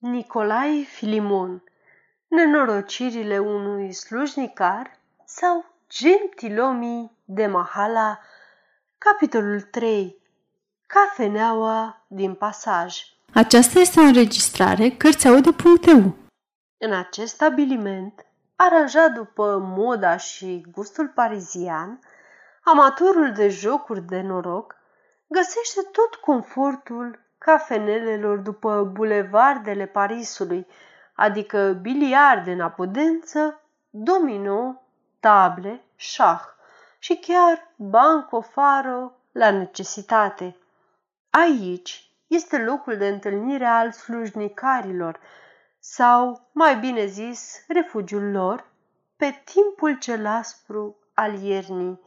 Nicolae Filimon Nenorocirile unui slujnicar sau gentilomii de mahala Capitolul 3 Cafeneaua din pasaj. Aceasta este o înregistrare Cărțiaude.eu În acest stabiliment, aranjat după moda și gustul parizian, amatorul de jocuri de noroc găsește tot confortul cafenelelor după bulevardele Parisului, adică biliarde în apudență, domino, table, șah și chiar banco faro la necesitate. Aici este locul de întâlnire al slujnicarilor, sau, mai bine zis, refugiul lor, pe timpul cel aspru al iernii.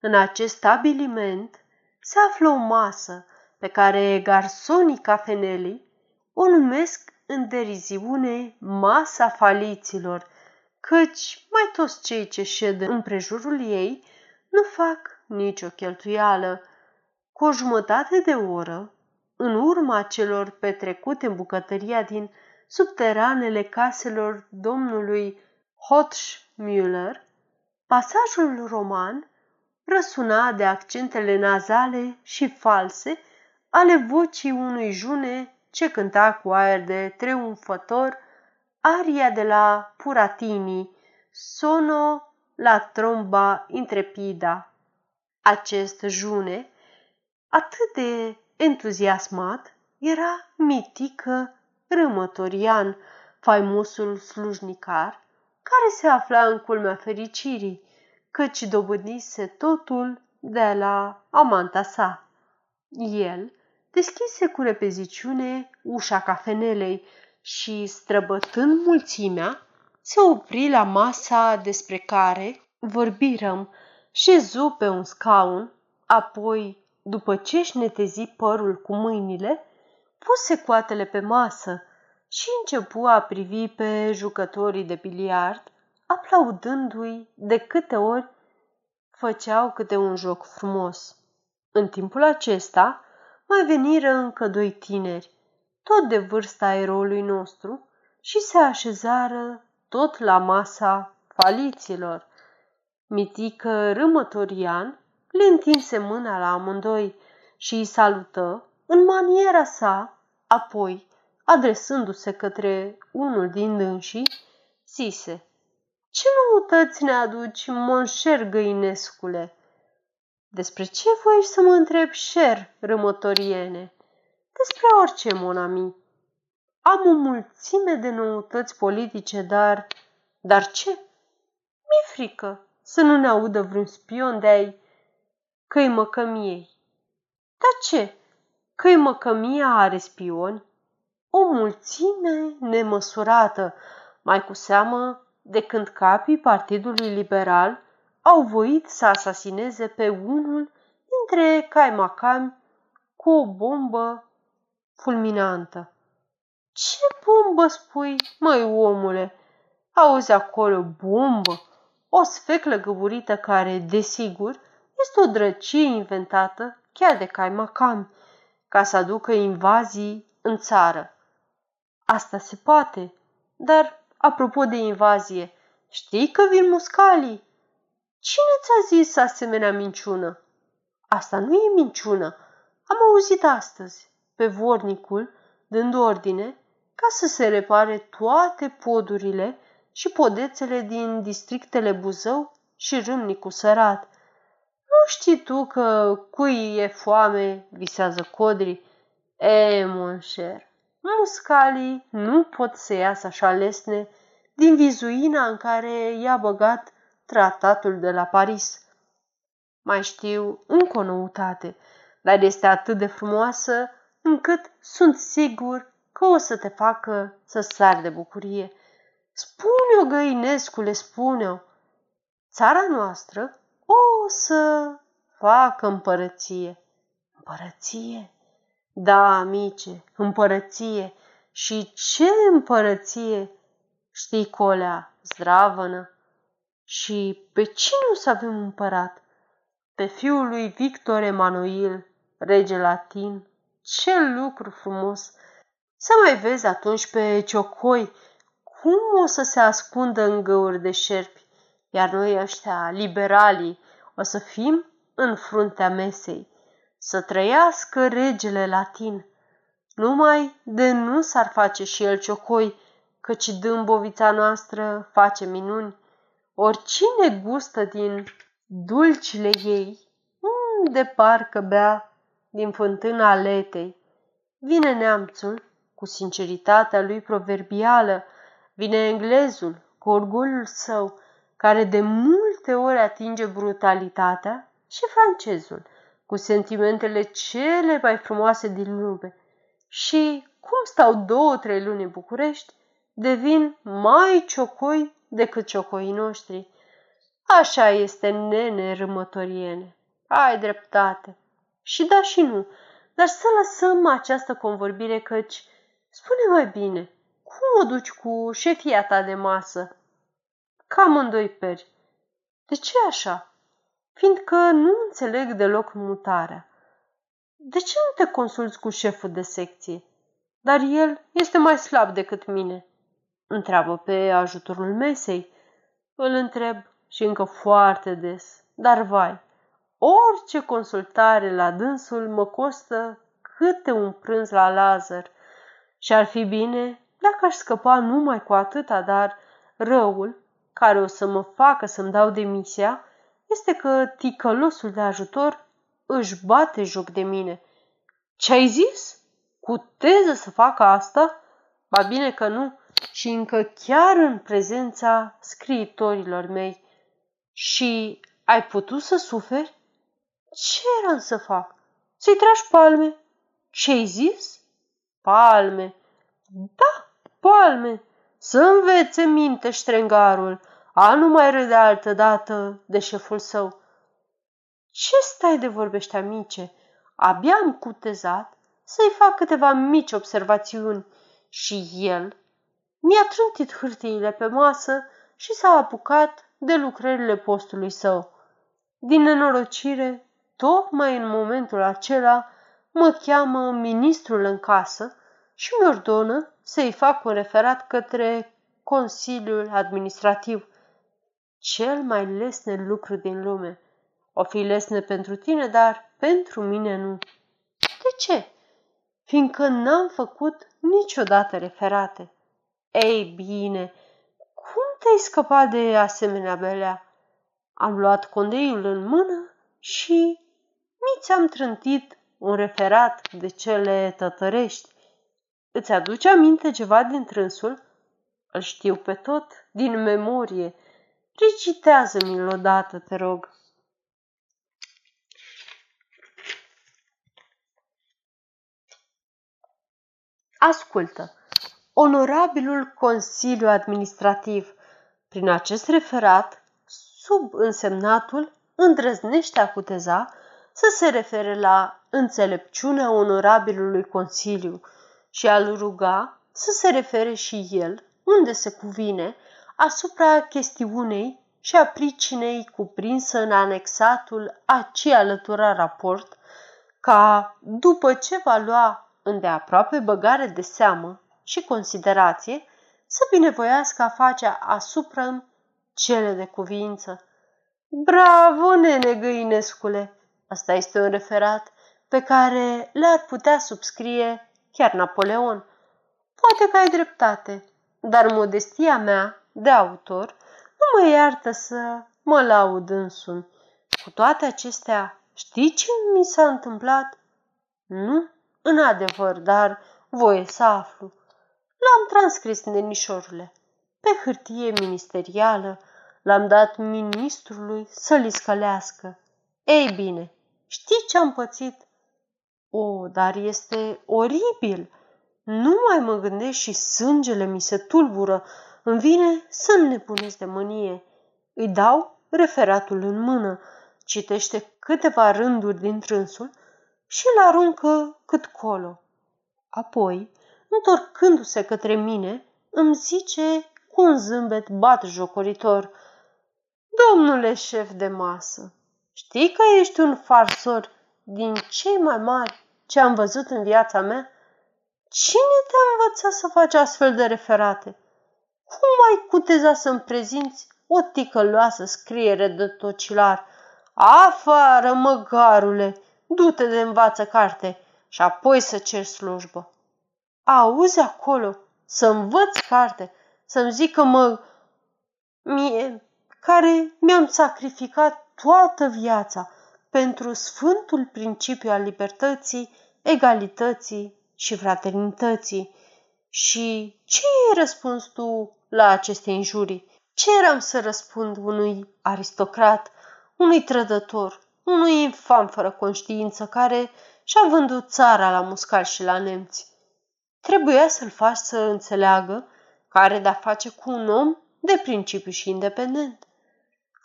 În acest stabiliment se află o masă pe care garsonii cafenelii o numesc în deriziune masa faliților, căci mai toți cei ce șed împrejurul ei nu fac nicio cheltuială. Cu o jumătate de oră, în urma celor petrecute în bucătăria din subteranele caselor domnului Hotschmüller, pasajul roman răsuna de accentele nazale și false ale vocii unui june ce cânta cu aer de triumfător aria de la Puratini, Sono la tromba intrepida. Acest june, atât de entuziasmat, era mitică Râmătorian, faimosul slujnicar, care se afla în culmea fericirii, căci dobândise totul de la amanta sa. El deschise cu repeziciune ușa cafenelei și, străbătând mulțimea, se opri la masa despre care vorbirăm, șezu pe un scaun, apoi, după ce își netezi părul cu mâinile, puse coatele pe masă și începu a privi pe jucătorii de biliard, aplaudându-i de câte ori făceau câte un joc frumos. În timpul acesta mai veniră încă doi tineri, tot de vârsta eroului nostru, și se așezară tot la masa faliților. Mitică Râmătorian le întinse mâna la amândoi și îi salută în maniera sa, apoi, adresându-se către unul din dânsii, zise, Ce noutăți ne aduci, monșer găinescule?" Despre ce voi să mă întreb, șer, rămătoriene? Despre orice, monami. Am o mulțime de noutăți politice, dar... Dar ce? Mi-e frică să nu ne audă vreun spion de-ai căi măcămiei. Dar ce? Căi măcămia are spioni? O mulțime nemăsurată, mai cu seamă de când capii Partidului Liberal au voit să asasineze pe unul dintre caimacami cu o bombă fulminantă. Ce bombă spui, măi omule? Auzi acolo bombă? O sfeclă găburită care, desigur, este o drăcie inventată chiar de caimacami, ca să aducă invazii în țară. Asta se poate, dar, apropo de invazie, știi că vin muscalii? Cine ți-a zis asemenea minciună? Asta nu e minciună. Am auzit astăzi pe vornicul dând ordine ca să se repare toate podurile și podețele din districtele Buzău și Râmnicu Sărat. Nu știi tu că cui e foame visează codri? E, monșer, muscalii nu pot să iasă așa lesne din vizuina în care i-a băgat tratatul de la Paris. Mai știu încă o noutate, dar este atât de frumoasă încât sunt sigur că o să te facă să sari de bucurie. Spune-o, găinescule, spune-o. Țara noastră o să facă împărăție. Împărăție? Da, amice, împărăție. Și ce împărăție? Știi, colea, zdravănă, și pe cine o să avem împărat? Pe fiul lui Victor Emanuel, rege latin. Ce lucru frumos! Să mai vezi atunci pe ciocoi cum o să se ascundă în găuri de șerpi, iar noi ăștia, liberalii, o să fim în fruntea mesei. Să trăiască regele latin. Numai de nu s-ar face și el ciocoi, căci dâmbovița noastră face minuni. Oricine gustă din dulcile ei, unde parcă bea din fântâna letei. Vine neamțul cu sinceritatea lui proverbială, vine englezul cu orgoliul său, care de multe ori atinge brutalitatea, și francezul, cu sentimentele cele mai frumoase din lume. Și cum stau două, trei luni în București, devin mai ciocoi decât ciocoii noștri. Așa este, nene râmătoriene. Ai dreptate. Și da și nu, dar să lăsăm această convorbire căci, spune mai bine, cum o duci cu șefia ta de masă? Cam în doi peri. De ce așa? Fiindcă nu înțeleg deloc mutarea. De ce nu te consulți cu șeful de secție? Dar el este mai slab decât mine. Întreabă pe ajutorul mesei. Îl întreb și încă foarte des. Dar vai, orice consultare la dânsul mă costă câte un prânz la Lazar. Și ar fi bine dacă aș scăpa numai cu atâta, dar răul, care o să mă facă să-mi dau demisia, este că ticălosul de ajutor își bate joc de mine. Ce ai zis? Cu teză să facă asta? Ba bine că nu, și încă chiar în prezența scriitorilor mei. Și ai putut să suferi? Ce era să fac? Să-i tragi palme? Ce-ai zis? Palme. Da, palme. Să învețe minte ștrengarul, a nu mai râde altă dată de șeful său. Ce stai de vorbești, amice? Abia am cutezat să-i fac câteva mici observațiuni și el mi-a trântit hârtiile pe masă și s-a apucat de lucrările postului său. Din nenorocire, tocmai în momentul acela, mă cheamă ministrul în casă și mi ordonă să-i fac un referat către Consiliul Administrativ – cel mai lesne lucru din lume. O fi lesne pentru tine, dar pentru mine nu. De ce? Fiindcă n-am făcut niciodată referate. Ei bine, cum te-ai scăpat de asemenea belea? Am luat condeiul în mână și mi ți-am trântit un referat de cele tătărești. Îți aduce aminte ceva din trânsul? Îl știu pe tot, din memorie, Recitează-mi-l odată, te rog. Ascultă. Onorabilul Consiliu Administrativ, prin acest referat, sub însemnatul, îndrăznește a cuteza să se refere la înțelepciunea onorabilului Consiliu și a-l ruga să se refere și el, unde se cuvine, asupra chestiunei și a pricinei cuprinsă în anexatul a ce alătura raport, ca, după ce va lua îndeaproape băgare de seamă și considerație, să binevoiască a face asupra cele de cuvință. Bravo, nene Găinescule! Asta este un referat pe care le-ar putea subscrie chiar Napoleon. Poate că ai dreptate, dar modestia mea de autor nu mă iartă să mă laud însumi. Cu toate acestea, știi ce mi s-a întâmplat? Nu, în adevăr, dar voie să aflu. L-am transcris, nenișorule, pe hârtie ministerială, l-am dat ministrului să-l scălească. Ei bine, știi ce am pățit? O, dar este oribil! Nu mai mă gândesc și sângele mi se tulbură îmi vine să nebunesc de mânie. Îi dau referatul în mână, citește câteva rânduri din trânsul și îl aruncă cât colo. Apoi, întorcându-se către mine, îmi zice cu un zâmbet bat jocoritor, Domnule șef de masă, știi că ești un farsor din cei mai mari ce am văzut în viața mea? Cine te-a învățat să faci astfel de referate? Cum ai cuteza să-mi prezinți o ticăloasă scriere de tocilar? Afară, măgarule, du-te de învață carte și apoi să cer slujbă. Auzi acolo, să învăț carte, să-mi zică mă... Mie, care mi-am sacrificat toată viața pentru sfântul principiu al libertății, egalității și fraternității. Și ce ai răspuns tu la aceste injurii? Ce eram să răspund unui aristocrat, unui trădător, unui infam fără conștiință care și-a vândut țara la muscal și la nemți? Trebuia să-l faci să înțeleagă că are de-a face cu un om de principiu și independent.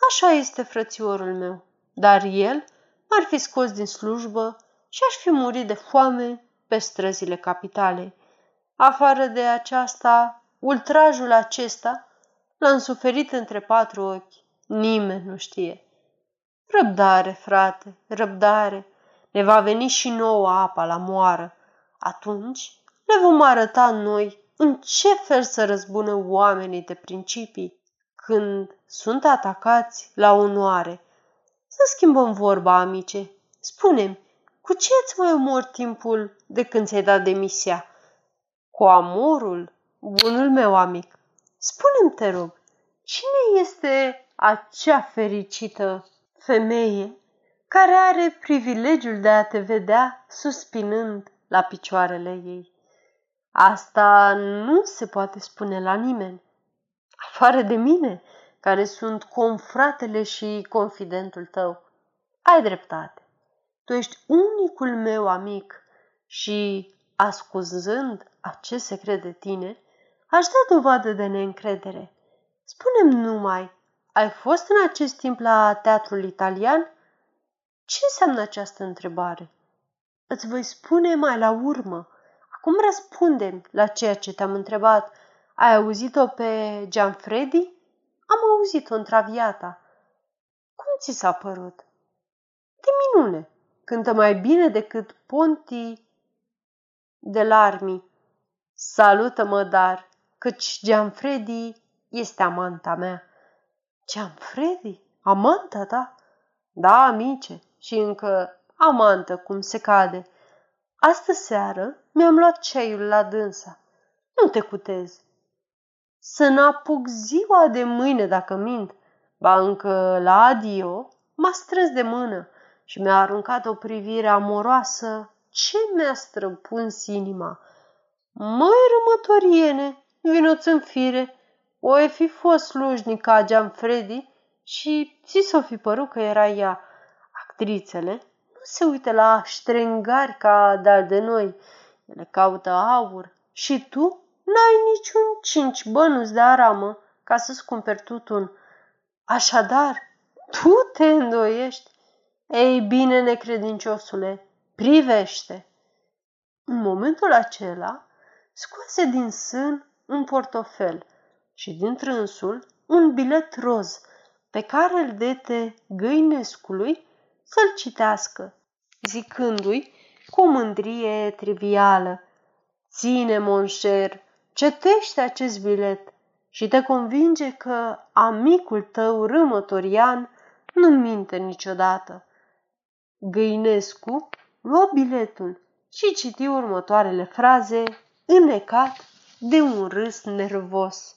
Așa este frățiorul meu, dar el m-ar fi scos din slujbă și aș fi murit de foame pe străzile capitalei. Afară de aceasta, ultrajul acesta l-am suferit între patru ochi. Nimeni nu știe. Răbdare, frate, răbdare. Ne va veni și nouă apa la moară. Atunci le vom arăta noi în ce fel să răzbună oamenii de principii când sunt atacați la onoare. Să schimbăm vorba, amice. Spunem, cu ce îți mai omor timpul de când ți-ai dat demisia? Cu amorul, bunul meu amic. Spune-mi, te rog, cine este acea fericită femeie care are privilegiul de a te vedea suspinând la picioarele ei? Asta nu se poate spune la nimeni, afară de mine, care sunt confratele și confidentul tău. Ai dreptate. Tu ești unicul meu amic și, ascuzând acest secret de tine, aș da dovadă de neîncredere. Spune-mi numai, ai fost în acest timp la teatrul italian? Ce înseamnă această întrebare? Îți voi spune mai la urmă. Acum răspundem la ceea ce te-am întrebat. Ai auzit-o pe Gianfredi? Am auzit-o în traviata. Cum ți s-a părut? De minune. Cântă mai bine decât Ponti de l'armi. Salută-mă, dar, căci Gianfredi este amanta mea. Gianfredi? Amanta ta? Da, amice, și încă amantă, cum se cade. Astă seară mi-am luat ceaiul la dânsa. Nu te cutezi. Să n-apuc ziua de mâine dacă mint. Ba încă la adio m-a strâns de mână și mi-a aruncat o privire amoroasă ce mi-a străpuns inima. Măi, rămătoriene, vinuț în fire, o e fi fost slujnic ca Freddy și ți s-o fi părut că era ea. Actrițele nu se uită la ștrengari ca dar de noi, ele caută aur și tu n-ai niciun cinci bănuți de aramă ca să-ți cumperi tutun. Așadar, tu te îndoiești? Ei bine, necredinciosule, privește! În momentul acela, scoase din sân un portofel și din trânsul un bilet roz pe care îl dete găinescului să-l citească, zicându-i cu o mândrie trivială. Ține, monșer, cetește acest bilet și te convinge că amicul tău râmătorian nu minte niciodată. Găinescu luă biletul și citi următoarele fraze, înnecat de un râs nervos.